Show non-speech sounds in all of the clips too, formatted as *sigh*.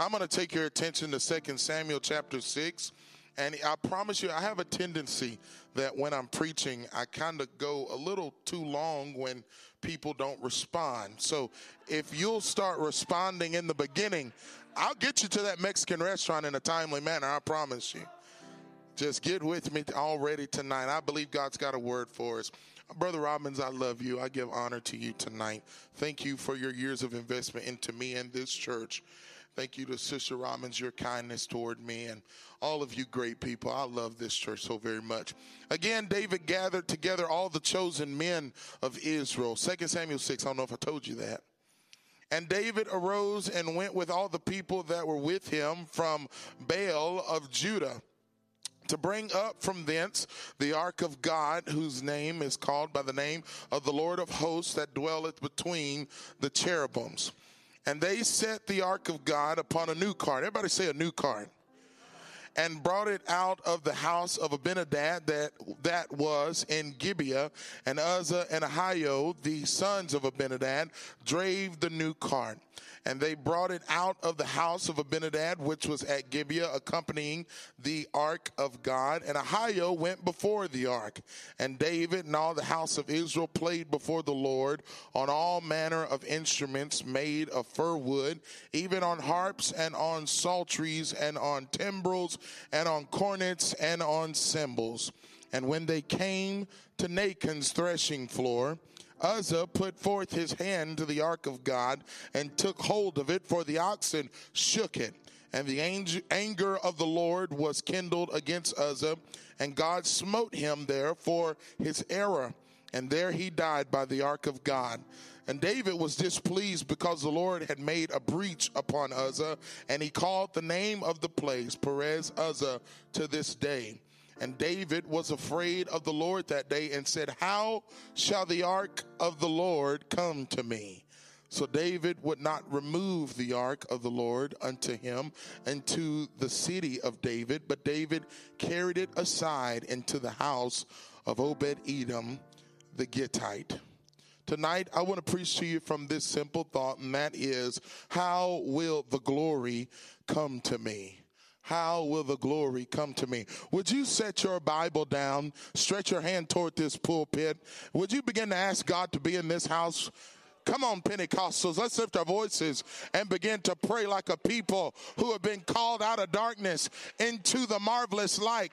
I'm going to take your attention to 2 Samuel chapter 6. And I promise you, I have a tendency that when I'm preaching, I kind of go a little too long when people don't respond. So if you'll start responding in the beginning, I'll get you to that Mexican restaurant in a timely manner, I promise you. Just get with me already tonight. I believe God's got a word for us. Brother Robbins, I love you. I give honor to you tonight. Thank you for your years of investment into me and this church. Thank you to Sister Robbins, your kindness toward me, and all of you great people. I love this church so very much. Again, David gathered together all the chosen men of Israel. 2 Samuel 6, I don't know if I told you that. And David arose and went with all the people that were with him from Baal of Judah to bring up from thence the ark of God, whose name is called by the name of the Lord of hosts that dwelleth between the cherubims. And they set the ark of God upon a new cart. Everybody say a new cart. And brought it out of the house of Abinadab that that was in Gibeah, and Uzzah and Ahio, the sons of Abinadab, drave the new cart. And they brought it out of the house of Abinadab, which was at Gibeah, accompanying the ark of God. And Ahio went before the ark. And David and all the house of Israel played before the Lord on all manner of instruments made of fir wood, even on harps and on psalteries and on timbrels and on cornets and on cymbals. And when they came to Nachon's threshing floor, Uzzah put forth his hand to the ark of God and took hold of it, for the oxen shook it. And the anger of the Lord was kindled against Uzzah, and God smote him there for his error. And there he died by the ark of God. And David was displeased because the Lord had made a breach upon Uzzah, and he called the name of the place Perez Uzzah to this day. And David was afraid of the Lord that day and said, How shall the ark of the Lord come to me? So David would not remove the ark of the Lord unto him into the city of David, but David carried it aside into the house of Obed Edom the Gittite. Tonight, I want to preach to you from this simple thought, and that is, How will the glory come to me? how will the glory come to me? Would you set your Bible down, stretch your hand toward this pulpit? Would you begin to ask God to be in this house? Come on, Pentecostals, let's lift our voices and begin to pray like a people who have been called out of darkness into the marvelous light.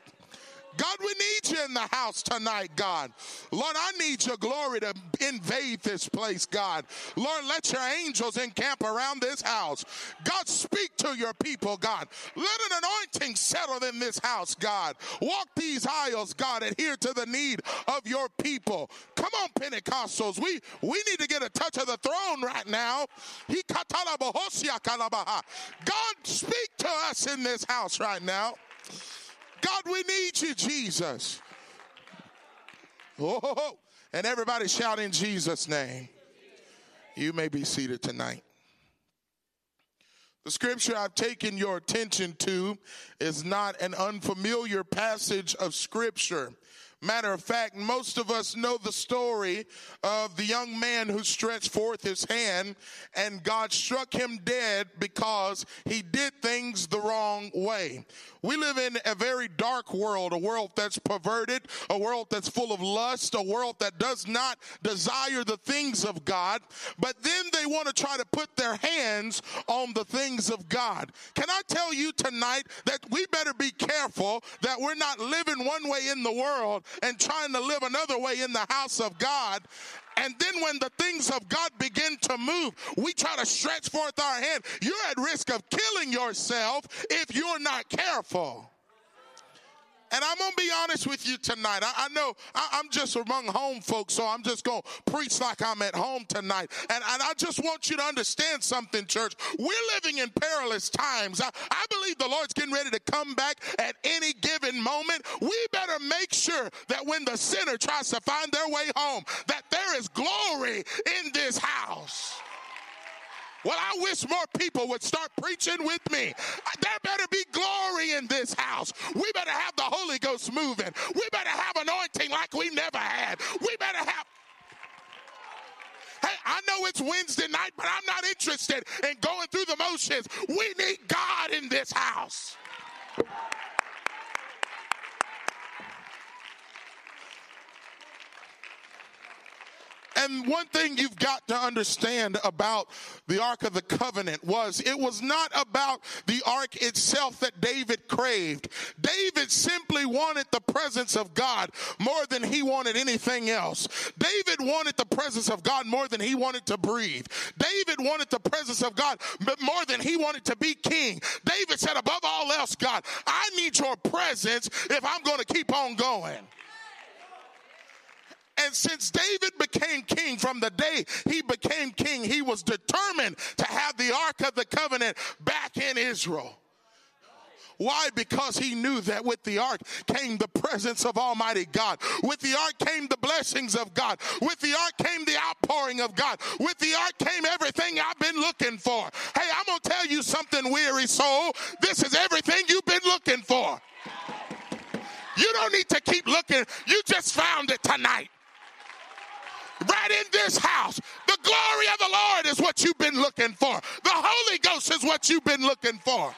God, we need you in the house tonight, God. Lord, I need your glory to invade this place, God. Lord, let your angels encamp around this house. God, speak to your people, God. Let an anointing settle in this house, God. Walk these aisles, God. Adhere to the need of your people. Come on, Pentecostals. We, we need to get a touch of the throne right now. God, speak to us in this house right now. God, we need you, Jesus. Oh, and everybody shout in Jesus' name. You may be seated tonight. The scripture I've taken your attention to is not an unfamiliar passage of scripture. Matter of fact, most of us know the story of the young man who stretched forth his hand and God struck him dead because he did things the wrong way. We live in a very dark world, a world that's perverted, a world that's full of lust, a world that does not desire the things of God, but then they want to try to put their hands on the things of God. Can I tell you tonight that we better be careful that we're not living one way in the world and trying to live another way in the house of God and then when the things of God begin to move, we try to stretch forth our hand. You're at risk of killing yourself if you're not careful. And I'm going to be honest with you tonight. I, I know I, am just among home folks, so I'm just going to preach like I'm at home tonight. And, and I just want you to understand something, church. We're living in perilous times. I, I believe the Lord's getting ready to come back at any given moment. We better make sure that when the sinner tries to find their way home, that there is glory in this house. Well, I wish more people would start preaching with me. There better be glory in this house. We better have the Holy Ghost moving. We better have anointing like we never had. We better have Hey, I know it's Wednesday night, but I'm not interested in going through the motions. We need God in this house. And one thing you've got to understand about the Ark of the Covenant was it was not about the Ark itself that David craved. David simply wanted the presence of God more than he wanted anything else. David wanted the presence of God more than he wanted to breathe. David wanted the presence of God more than he wanted to be king. David said, above all else, God, I need your presence if I'm going to keep on going. And since David became king, from the day he became king, he was determined to have the Ark of the Covenant back in Israel. Why? Because he knew that with the ark came the presence of Almighty God. With the ark came the blessings of God. With the ark came the outpouring of God. With the ark came everything I've been looking for. Hey, I'm going to tell you something, weary soul. This is everything you've been looking for. You don't need to keep looking. You just found it tonight right in this house. The glory of the Lord is what you've been looking for. The Holy Ghost is what you've been looking for.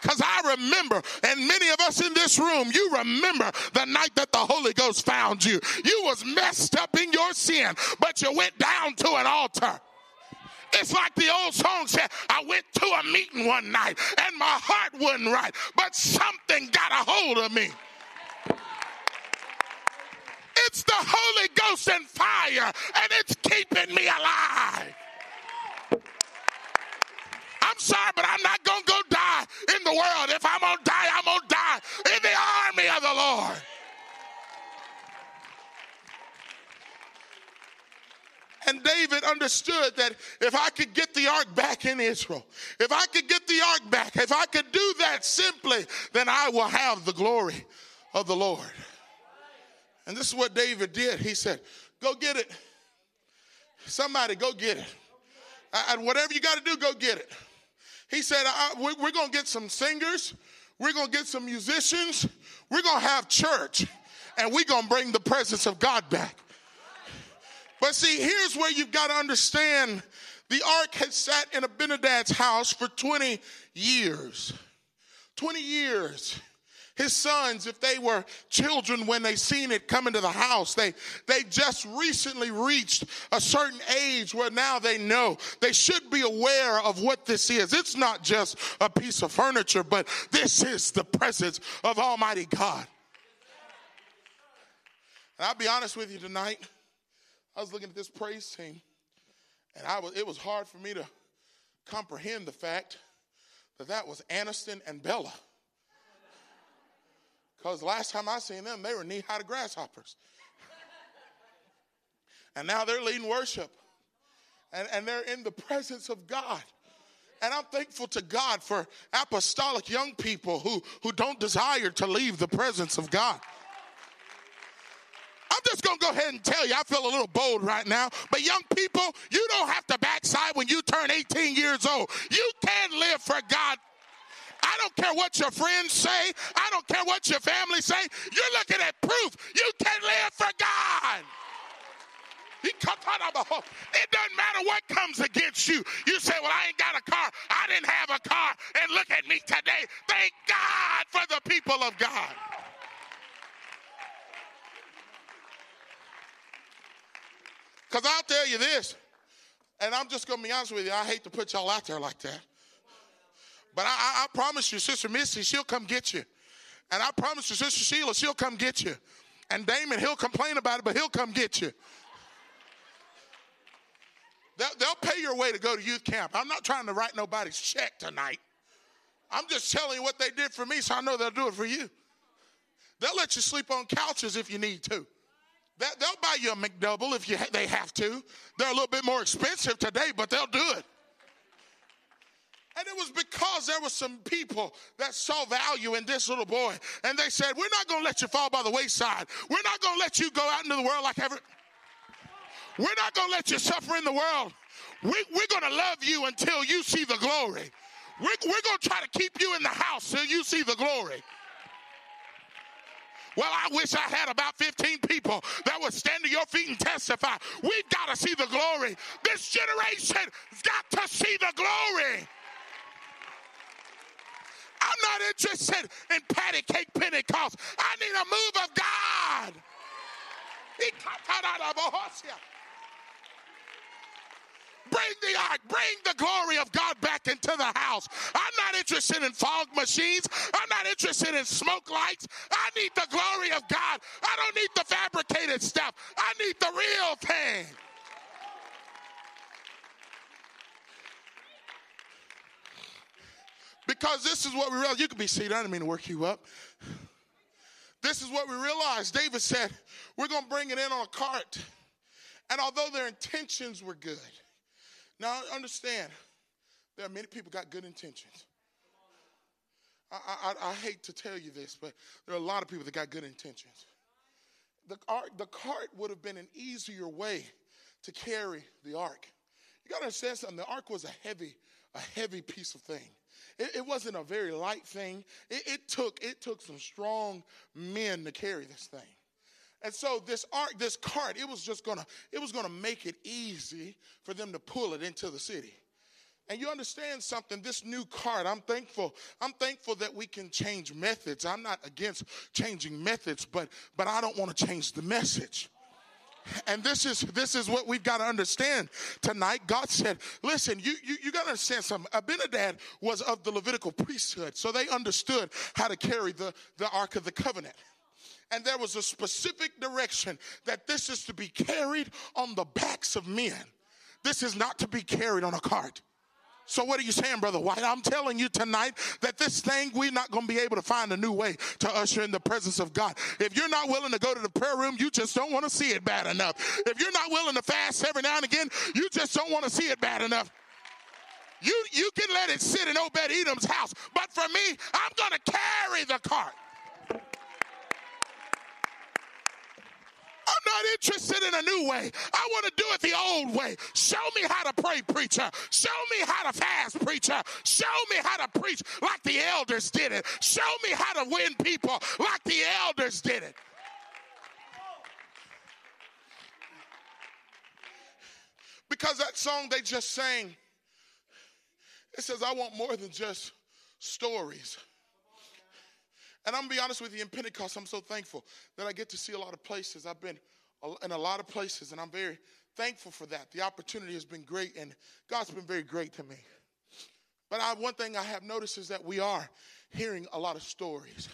Because I remember, and many of us in this room, you remember the night that the Holy Ghost found you. You was messed up in your sin, but you went down to an altar. It's like the old song said, I went to a meeting one night and my heart wasn't right, but something got a hold of me. It's the Holy Ghost and fire, and it's keeping me alive. I'm sorry, but I'm not going to go die in the world. If I'm going to die, I'm going to die in the army of the Lord. And David understood that if I could get the ark back in Israel, if I could get the ark back, if I could do that simply, then I will have the glory of the Lord. And this is what David did. He said, Go get it. Somebody go get it. And whatever you got to do, go get it. He said, We're going to get some singers, we're going to get some musicians, we're going to have church, and we're going to bring the presence of God back. But see, here's where you've got to understand the ark had sat in Abinadab's house for 20 years. 20 years his sons, if they were children when they seen it come into the house, they, they just recently reached a certain age where now they know they should be aware of what this is. It's not just a piece of furniture, but this is the presence of Almighty God. And I'll be honest with you tonight. I was looking at this praise team, and I was, it was hard for me to comprehend the fact that that was Aniston and Bella. Because last time I seen them, they were knee high to grasshoppers. *laughs* and now they're leading worship. And, and they're in the presence of God. And I'm thankful to God for apostolic young people who, who don't desire to leave the presence of God. I'm just going to go ahead and tell you, I feel a little bold right now. But young people, you don't have to backslide when you turn 18 years old. You can live for God I don't care what your friends say. I don't care what your family say. You're looking at proof. You can live for God. He comes out of the hook. It doesn't matter what comes against you. You say, Well, I ain't got a car. I didn't have a car. And look at me today. Thank God for the people of God. Because I'll tell you this, and I'm just going to be honest with you, I hate to put y'all out there like that. But I, I, I promise you, Sister Missy, she'll come get you. And I promise you, Sister Sheila, she'll come get you. And Damon, he'll complain about it, but he'll come get you. They'll, they'll pay your way to go to youth camp. I'm not trying to write nobody's check tonight. I'm just telling you what they did for me, so I know they'll do it for you. They'll let you sleep on couches if you need to. They'll buy you a McDouble if you, they have to. They're a little bit more expensive today, but they'll do it. And it was because there were some people that saw value in this little boy. And they said, We're not going to let you fall by the wayside. We're not going to let you go out into the world like ever. We're not going to let you suffer in the world. We, we're going to love you until you see the glory. We're, we're going to try to keep you in the house till you see the glory. Well, I wish I had about 15 people that would stand to your feet and testify. We've got to see the glory. This generation has got to see the glory. I'm not interested in patty cake Pentecost. I need a move of God. Bring the ark, bring the glory of God back into the house. I'm not interested in fog machines. I'm not interested in smoke lights. I need the glory of God. I don't need the fabricated stuff. I need the real thing. Because this is what we realize. You can be seated. I didn't mean to work you up. This is what we realized. David said, We're going to bring it in on a cart. And although their intentions were good, now understand, there are many people got good intentions. I, I, I, hate to tell you this, but there are a lot of people that got good intentions. The, ark, the cart would have been an easier way to carry the ark. You got to understand something. The ark was a heavy, a heavy piece of thing. It, it wasn't a very light thing. It, it, took it took some strong men to carry this thing. And so this ark, this cart, it was just gonna, it was gonna make it easy for them to pull it into the city. And you understand something, this new cart, I'm thankful. I'm thankful that we can change methods. I'm not against changing methods, but but I don't want to change the message. And this is this is what we've got to understand tonight. God said, "Listen, you you, you got to understand something. Abinadab was of the Levitical priesthood, so they understood how to carry the the ark of the covenant." And there was a specific direction that this is to be carried on the backs of men. This is not to be carried on a cart. So, what are you saying, Brother White? I'm telling you tonight that this thing, we're not going to be able to find a new way to usher in the presence of God. If you're not willing to go to the prayer room, you just don't want to see it bad enough. If you're not willing to fast every now and again, you just don't want to see it bad enough. You, you can let it sit in Obed Edom's house, but for me, I'm going to carry the cart. I'm not interested in a new way. I want to do it the old way. Show me how to pray, preacher. Show me how to fast, preacher. Show me how to preach like the elders did it. Show me how to win people like the elders did it. Because that song they just sang, it says, I want more than just stories. And I'm gonna be honest with you, in Pentecost, I'm so thankful that I get to see a lot of places. I've been in a lot of places, and I'm very thankful for that. The opportunity has been great, and God's been very great to me. But I, one thing I have noticed is that we are hearing a lot of stories.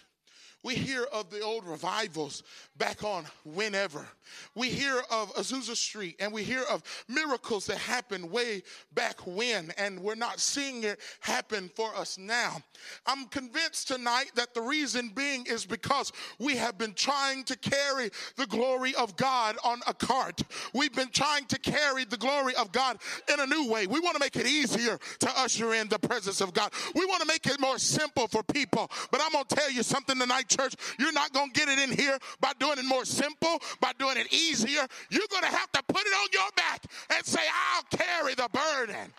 We hear of the old revivals back on whenever. We hear of Azusa Street and we hear of miracles that happened way back when, and we're not seeing it happen for us now. I'm convinced tonight that the reason being is because we have been trying to carry the glory of God on a cart. We've been trying to carry the glory of God in a new way. We want to make it easier to usher in the presence of God. We want to make it more simple for people. But I'm going to tell you something tonight church. You're not going to get it in here by doing it more simple, by doing it easier. You're going to have to put it on your back and say, I'll carry the burden.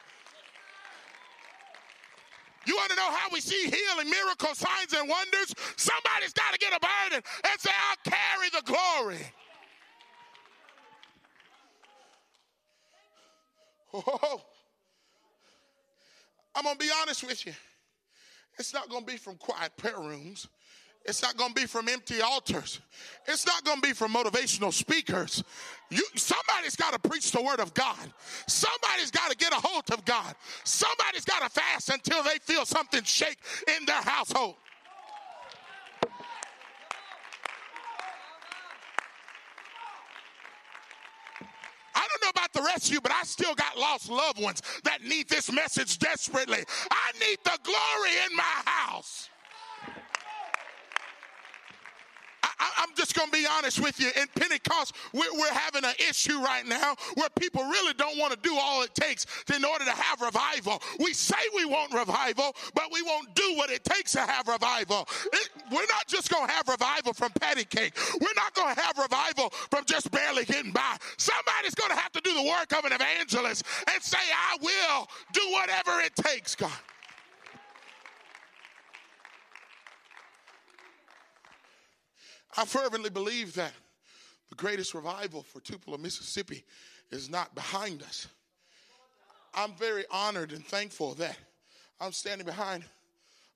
You want to know how we see healing, miracles, signs, and wonders? Somebody's got to get a burden and say, I'll carry the glory. Oh, I'm going to be honest with you. It's not going to be from quiet prayer rooms. It's not going to be from empty altars. It's not going to be from motivational speakers. You, somebody's got to preach the word of God. Somebody's got to get a hold of God. Somebody's got to fast until they feel something shake in their household. I don't know about the rest of you, but I still got lost loved ones that need this message desperately. I need the glory in my house. I, am just going to be honest with you. In Pentecost, we're, we're having an issue right now where people really don't want to do all it takes in order to have revival. We say we want revival, but we won't do what it takes to have revival. It, we're not just going to have revival from patty cake. We're not going to have revival from just barely getting by. Somebody's going to have to do the work of an evangelist and say, I will do whatever it takes, God. I fervently believe that the greatest revival for Tupelo, Mississippi is not behind us. I'm very honored and thankful that I'm standing behind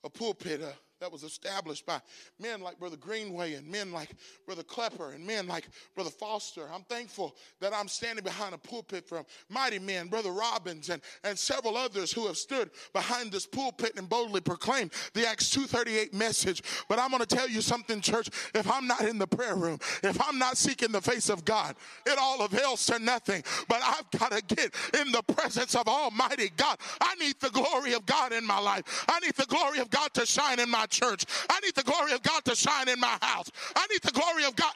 a pulpit, uh, that was established by men like Brother Greenway and men like Brother Klepper and men like Brother Foster. I'm thankful that I'm standing behind a pulpit from mighty men, Brother Robbins and, and several others who have stood behind this pulpit and boldly proclaimed the Acts 238 message. But I'm going to tell you something, church. If I'm not in the prayer room, if I'm not seeking the face of God, it all avails to nothing. But I've got to get in the presence of Almighty God. I need the glory of God in my life. I need the glory of God to shine in my church. I need the glory of God to shine in my house. I need the glory of God.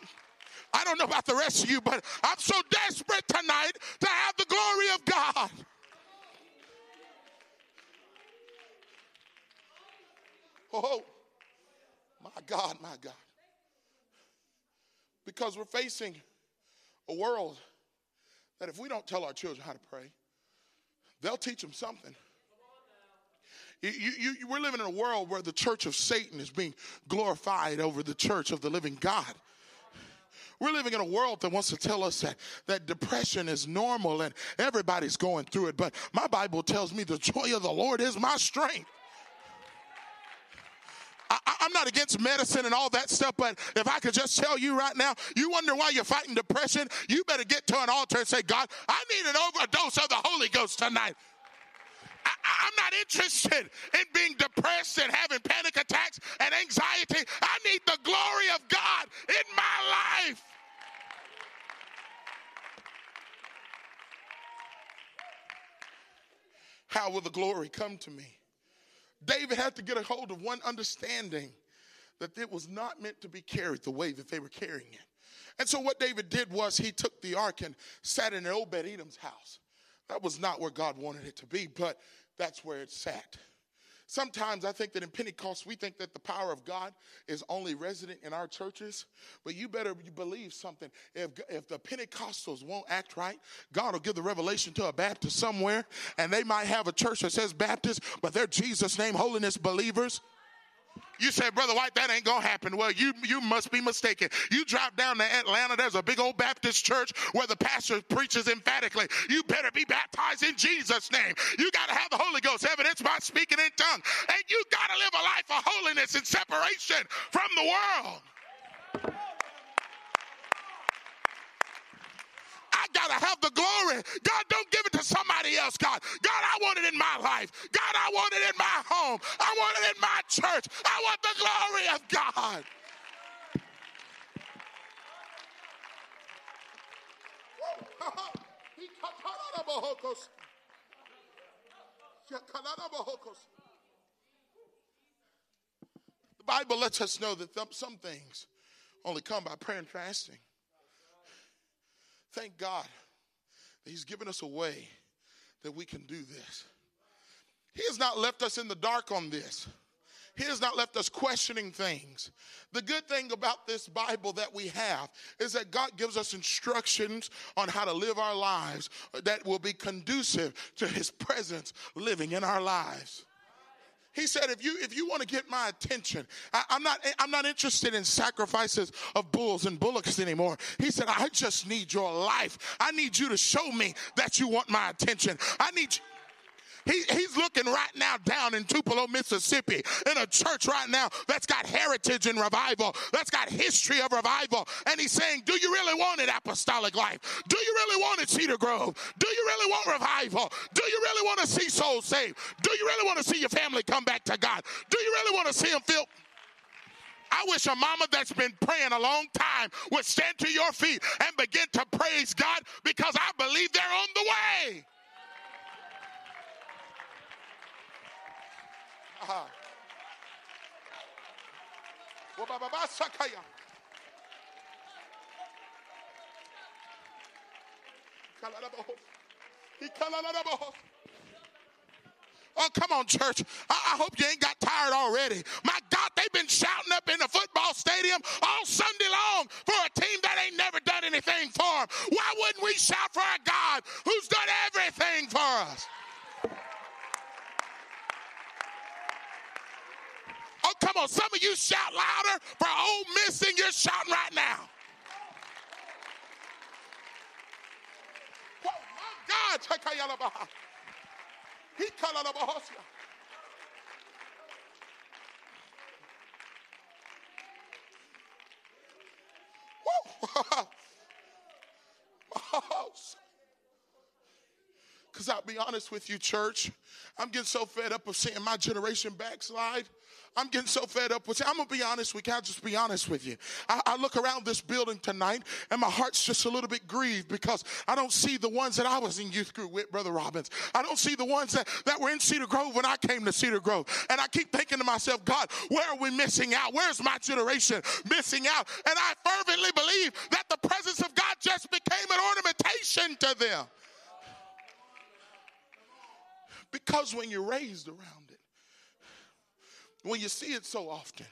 I don't know about the rest of you, but I'm so desperate tonight to have the glory of God. Oh, my God, my God. Because we're facing a world that if we don't tell our children how to pray, they'll teach them something. You, you, we're living in a world where the church of Satan is being glorified over the church of the living God. We're living in a world that wants to tell us that, that depression is normal and everybody's going through it. But my Bible tells me the joy of the Lord is my strength. I, am not against medicine and all that stuff, but if I could just tell you right now, you wonder why you're fighting depression, you better get to an altar and say, God, I need an overdose of the Holy Ghost tonight. I, am not interested in being depressed and having panic attacks and anxiety. I need the glory of God in my life. How will the glory come to me? David had to get a hold of one understanding that it was not meant to be carried the way that they were carrying it. And so, what David did was he took the ark and sat in Obed Edom's house. That was not where God wanted it to be, but that's where it sat. Sometimes I think that in Pentecost, we think that the power of God is only resident in our churches, but you better believe something. If, if the Pentecostals won't act right, God will give the revelation to a Baptist somewhere, and they might have a church that says Baptist, but they're Jesus' name, holiness believers. You say, Brother White, that ain't gonna happen. Well, you you must be mistaken. You drive down to Atlanta, there's a big old Baptist church where the pastor preaches emphatically. You better be baptized in Jesus' name. You gotta have the Holy Ghost, evidence by speaking in tongues. And you gotta live a life of holiness and separation from the world. Got to have the glory. God, don't give it to somebody else, God. God, I want it in my life. God, I want it in my home. I want it in my church. I want the glory of God. The Bible lets us know that some things only come by prayer and fasting. Thank God that He's given us a way that we can do this. He has not left us in the dark on this. He has not left us questioning things. The good thing about this Bible that we have is that God gives us instructions on how to live our lives that will be conducive to His presence living in our lives. He said, if you if you want to get my attention, I, am not I'm not interested in sacrifices of bulls and bullocks anymore. He said, I just need your life. I need you to show me that you want my attention. I need you. He, he's looking right now down in Tupelo, Mississippi, in a church right now that's got heritage and revival, that's got history of revival. And he's saying, Do you really want it, apostolic life? Do you really want it, Cedar Grove? Do you really want revival? Do you really want to see souls saved? Do you really want to see your family come back to God? Do you really want to see them feel? I wish a mama that's been praying a long time would stand to your feet and begin to praise God because I believe they're on the way. Oh, come on, church. I, I, hope you ain't got tired already. My God, they've been shouting up in the football stadium all Sunday long for a team that ain't never done anything for them. Why wouldn't we shout for a God who's done everything for us? Come on, some of you shout louder for Ole Miss than you're shouting right now. Oh my God. He Because *laughs* I'll be honest with you, church, I'm getting so fed up of seeing my generation backslide. I'm getting so fed up with. I'm gonna be honest. We can't just be honest with you. I, I, look around this building tonight, and my heart's just a little bit grieved because I don't see the ones that I was in youth group with, Brother Robbins. I don't see the ones that, that were in Cedar Grove when I came to Cedar Grove. And I keep thinking to myself, God, where are we missing out? Where's my generation missing out? And I fervently believe that the presence of God just became an ornamentation to them. Because when you're raised around it, when you see it so often,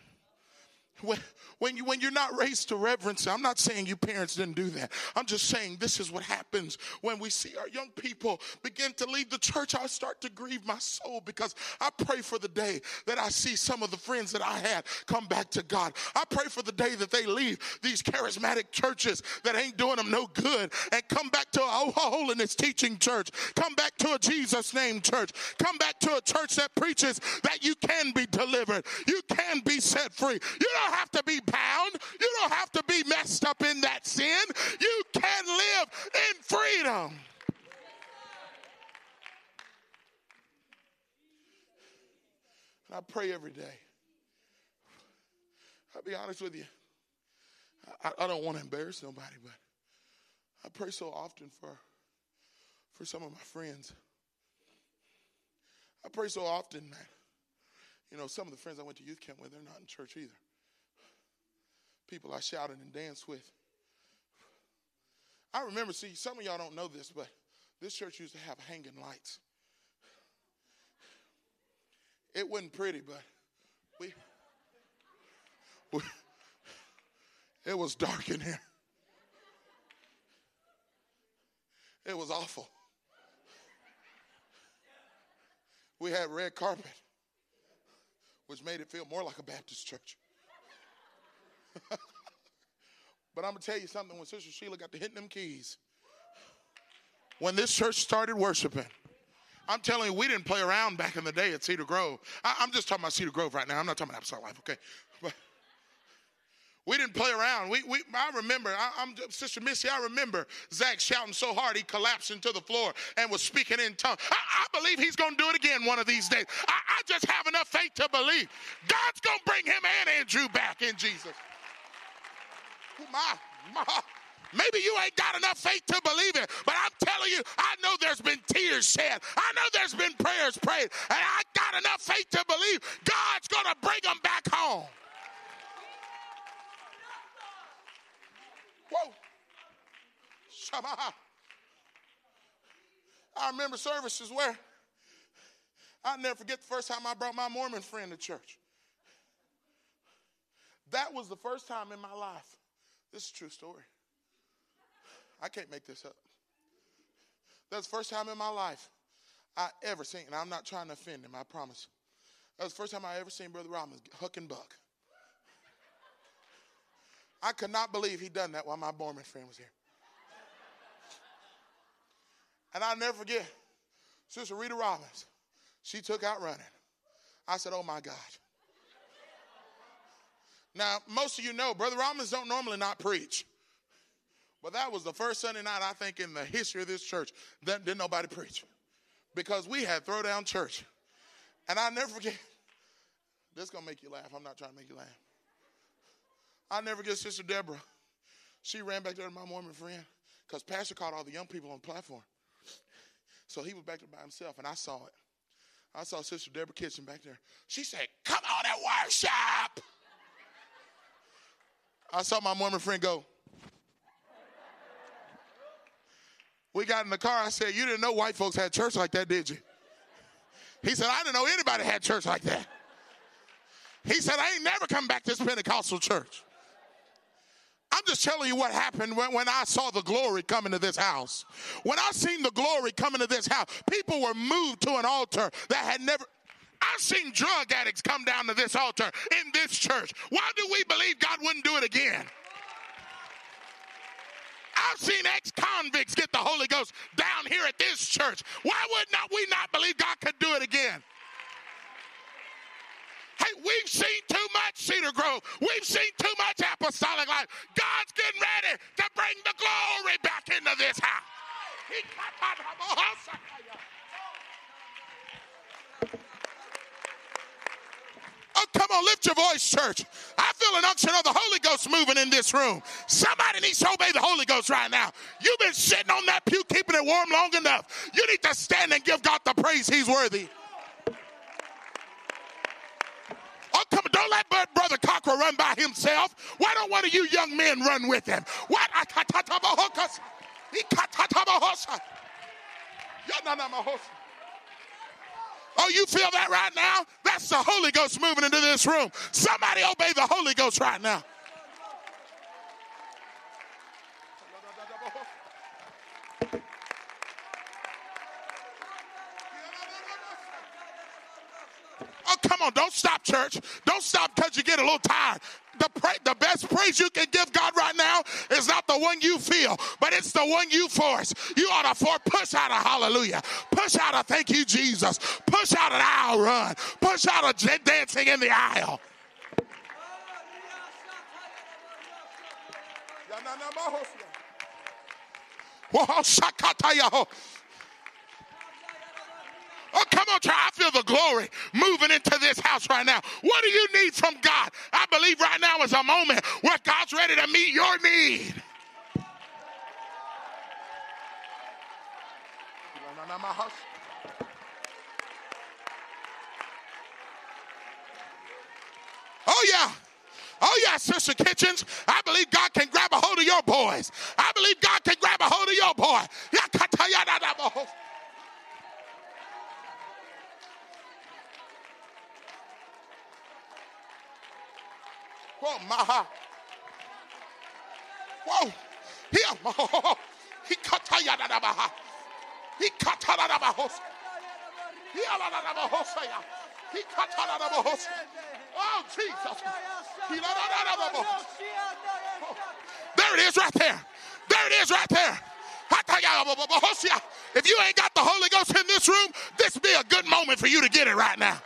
when, when, you, when you're not raised to reverence, I'm not saying you parents didn't do that. I'm just saying this is what happens when we see our young people begin to leave the church. I start to grieve my soul because I pray for the day that I see some of the friends that I had come back to God. I pray for the day that they leave these charismatic churches that ain't doing them no good and come back to a holiness teaching church. Come back to a Jesus name church. Come back to a church that preaches that you can be delivered. You can be set free. You don't have to be bound. You don't have to be messed up in that sin. You can live in freedom. I pray every day. I'll be honest with you. I, I don't want to embarrass nobody, but I pray so often for for some of my friends. I pray so often that, you know, some of the friends I went to youth camp with, they're not in church either people I shouted and danced with. I remember, see, some of y'all don't know this, but this church used to have hanging lights. It wasn't pretty, but we, we it was dark in here. It was awful. We had red carpet, which made it feel more like a Baptist church. *laughs* but I'm to tell you something when Sister Sheila got to hitting them keys, when this church started worshiping, I'm telling you, we didn't play around back in the day at Cedar Grove. I, am just talking about Cedar Grove right now. I'm not talking about Apostolic Life, okay? But we didn't play around. We, we, I remember, I, am Sister Missy, I remember Zach shouting so hard he collapsed into the floor and was speaking in tongues. I, I believe he's going to do it again one of these days. I, I just have enough faith to believe God's going to bring him and Andrew back in Jesus. *laughs* Maybe you ain't got enough faith to believe it, but I'm telling you, I know there's been tears shed. I know there's been prayers prayed, and I got enough faith to believe God's going to bring them back home. Whoa. *laughs* I remember services where I'll never forget the first time I brought my Mormon friend to church. That was the first time in my life this is a true story. I can't make this up. That's the first time in my life I ever seen, and I'm not trying to offend him, I promise. That was the first time I ever seen Brother Robbins huck and buck. I could not believe he done that while my Mormon friend was here. And I'll never forget, Sister Rita Robbins, she took out running. I said, Oh my God. Now, most of you know, Brother Robbins don't normally not preach. But that was the first Sunday night, I think, in the history of this church that didn't nobody preach. Because we had throwdown church. And I'll never forget, this to make you laugh. I'm not trying to make you laugh. I'll never forget Sister Deborah. She ran back there to my Mormon friend because Pastor called all the young people on the platform. So he was back there by himself, and I saw it. I saw Sister Deborah Kitchen back there. She said, Come on and worship. I saw my Mormon friend go. We got in the car. I said, You didn't know white folks had church like that, did you? He said, I didn't know anybody had church like that. He said, I ain't never come back to this Pentecostal church. I'm just telling you what happened when, when I saw the glory come into this house. When I seen the glory come into this house, people were moved to an altar that had never. I've seen drug addicts come down to this altar in this church. Why do we believe God wouldn't do it again? I've seen ex convicts get the Holy Ghost down here at this church. Why would not we not believe God could do it again? Hey, we've seen too much Cedar Grove. We've seen too much apostolic life. God's getting ready to bring the glory back into this house. Oh, come on, lift your voice, church. I feel an unction of the Holy Ghost moving in this room. Somebody needs to obey the Holy Ghost right now. You've been sitting on that pew keeping it warm long enough. You need to stand and give God the praise He's worthy. Oh, come on, don't let Brother Cockrell run by himself. Why don't one of you young men run with him? What? Oh, you feel that right now? That's the Holy Ghost moving into this room. Somebody obey the Holy Ghost right now. Oh, come on. Don't stop, church. Don't stop because you get a little tired. The, pra- the best praise you can give God right now is not the one you feel, but it's the one you force. You ought to for push out a hallelujah. Push out a thank you, Jesus. Push out an aisle run. Push out a dancing in the aisle. Oh, come on, child. I feel the glory moving into this house right now. What do you need from God? I believe right now is a moment where God's ready to meet your need. Oh, yeah. Oh, yeah, Sister Kitchens. I believe God can grab a hold of your boys. I believe God can grab a hold of your boy. Whoa, maha. Whoa. Here. He katayada da baha. He katada da bahos. He alada da bahosaya. He katada da bahos. Oh, Jesus. Da There it is right there. There it is right there. If you ain't got the Holy Ghost in this room, this be a good moment for you to get it right now.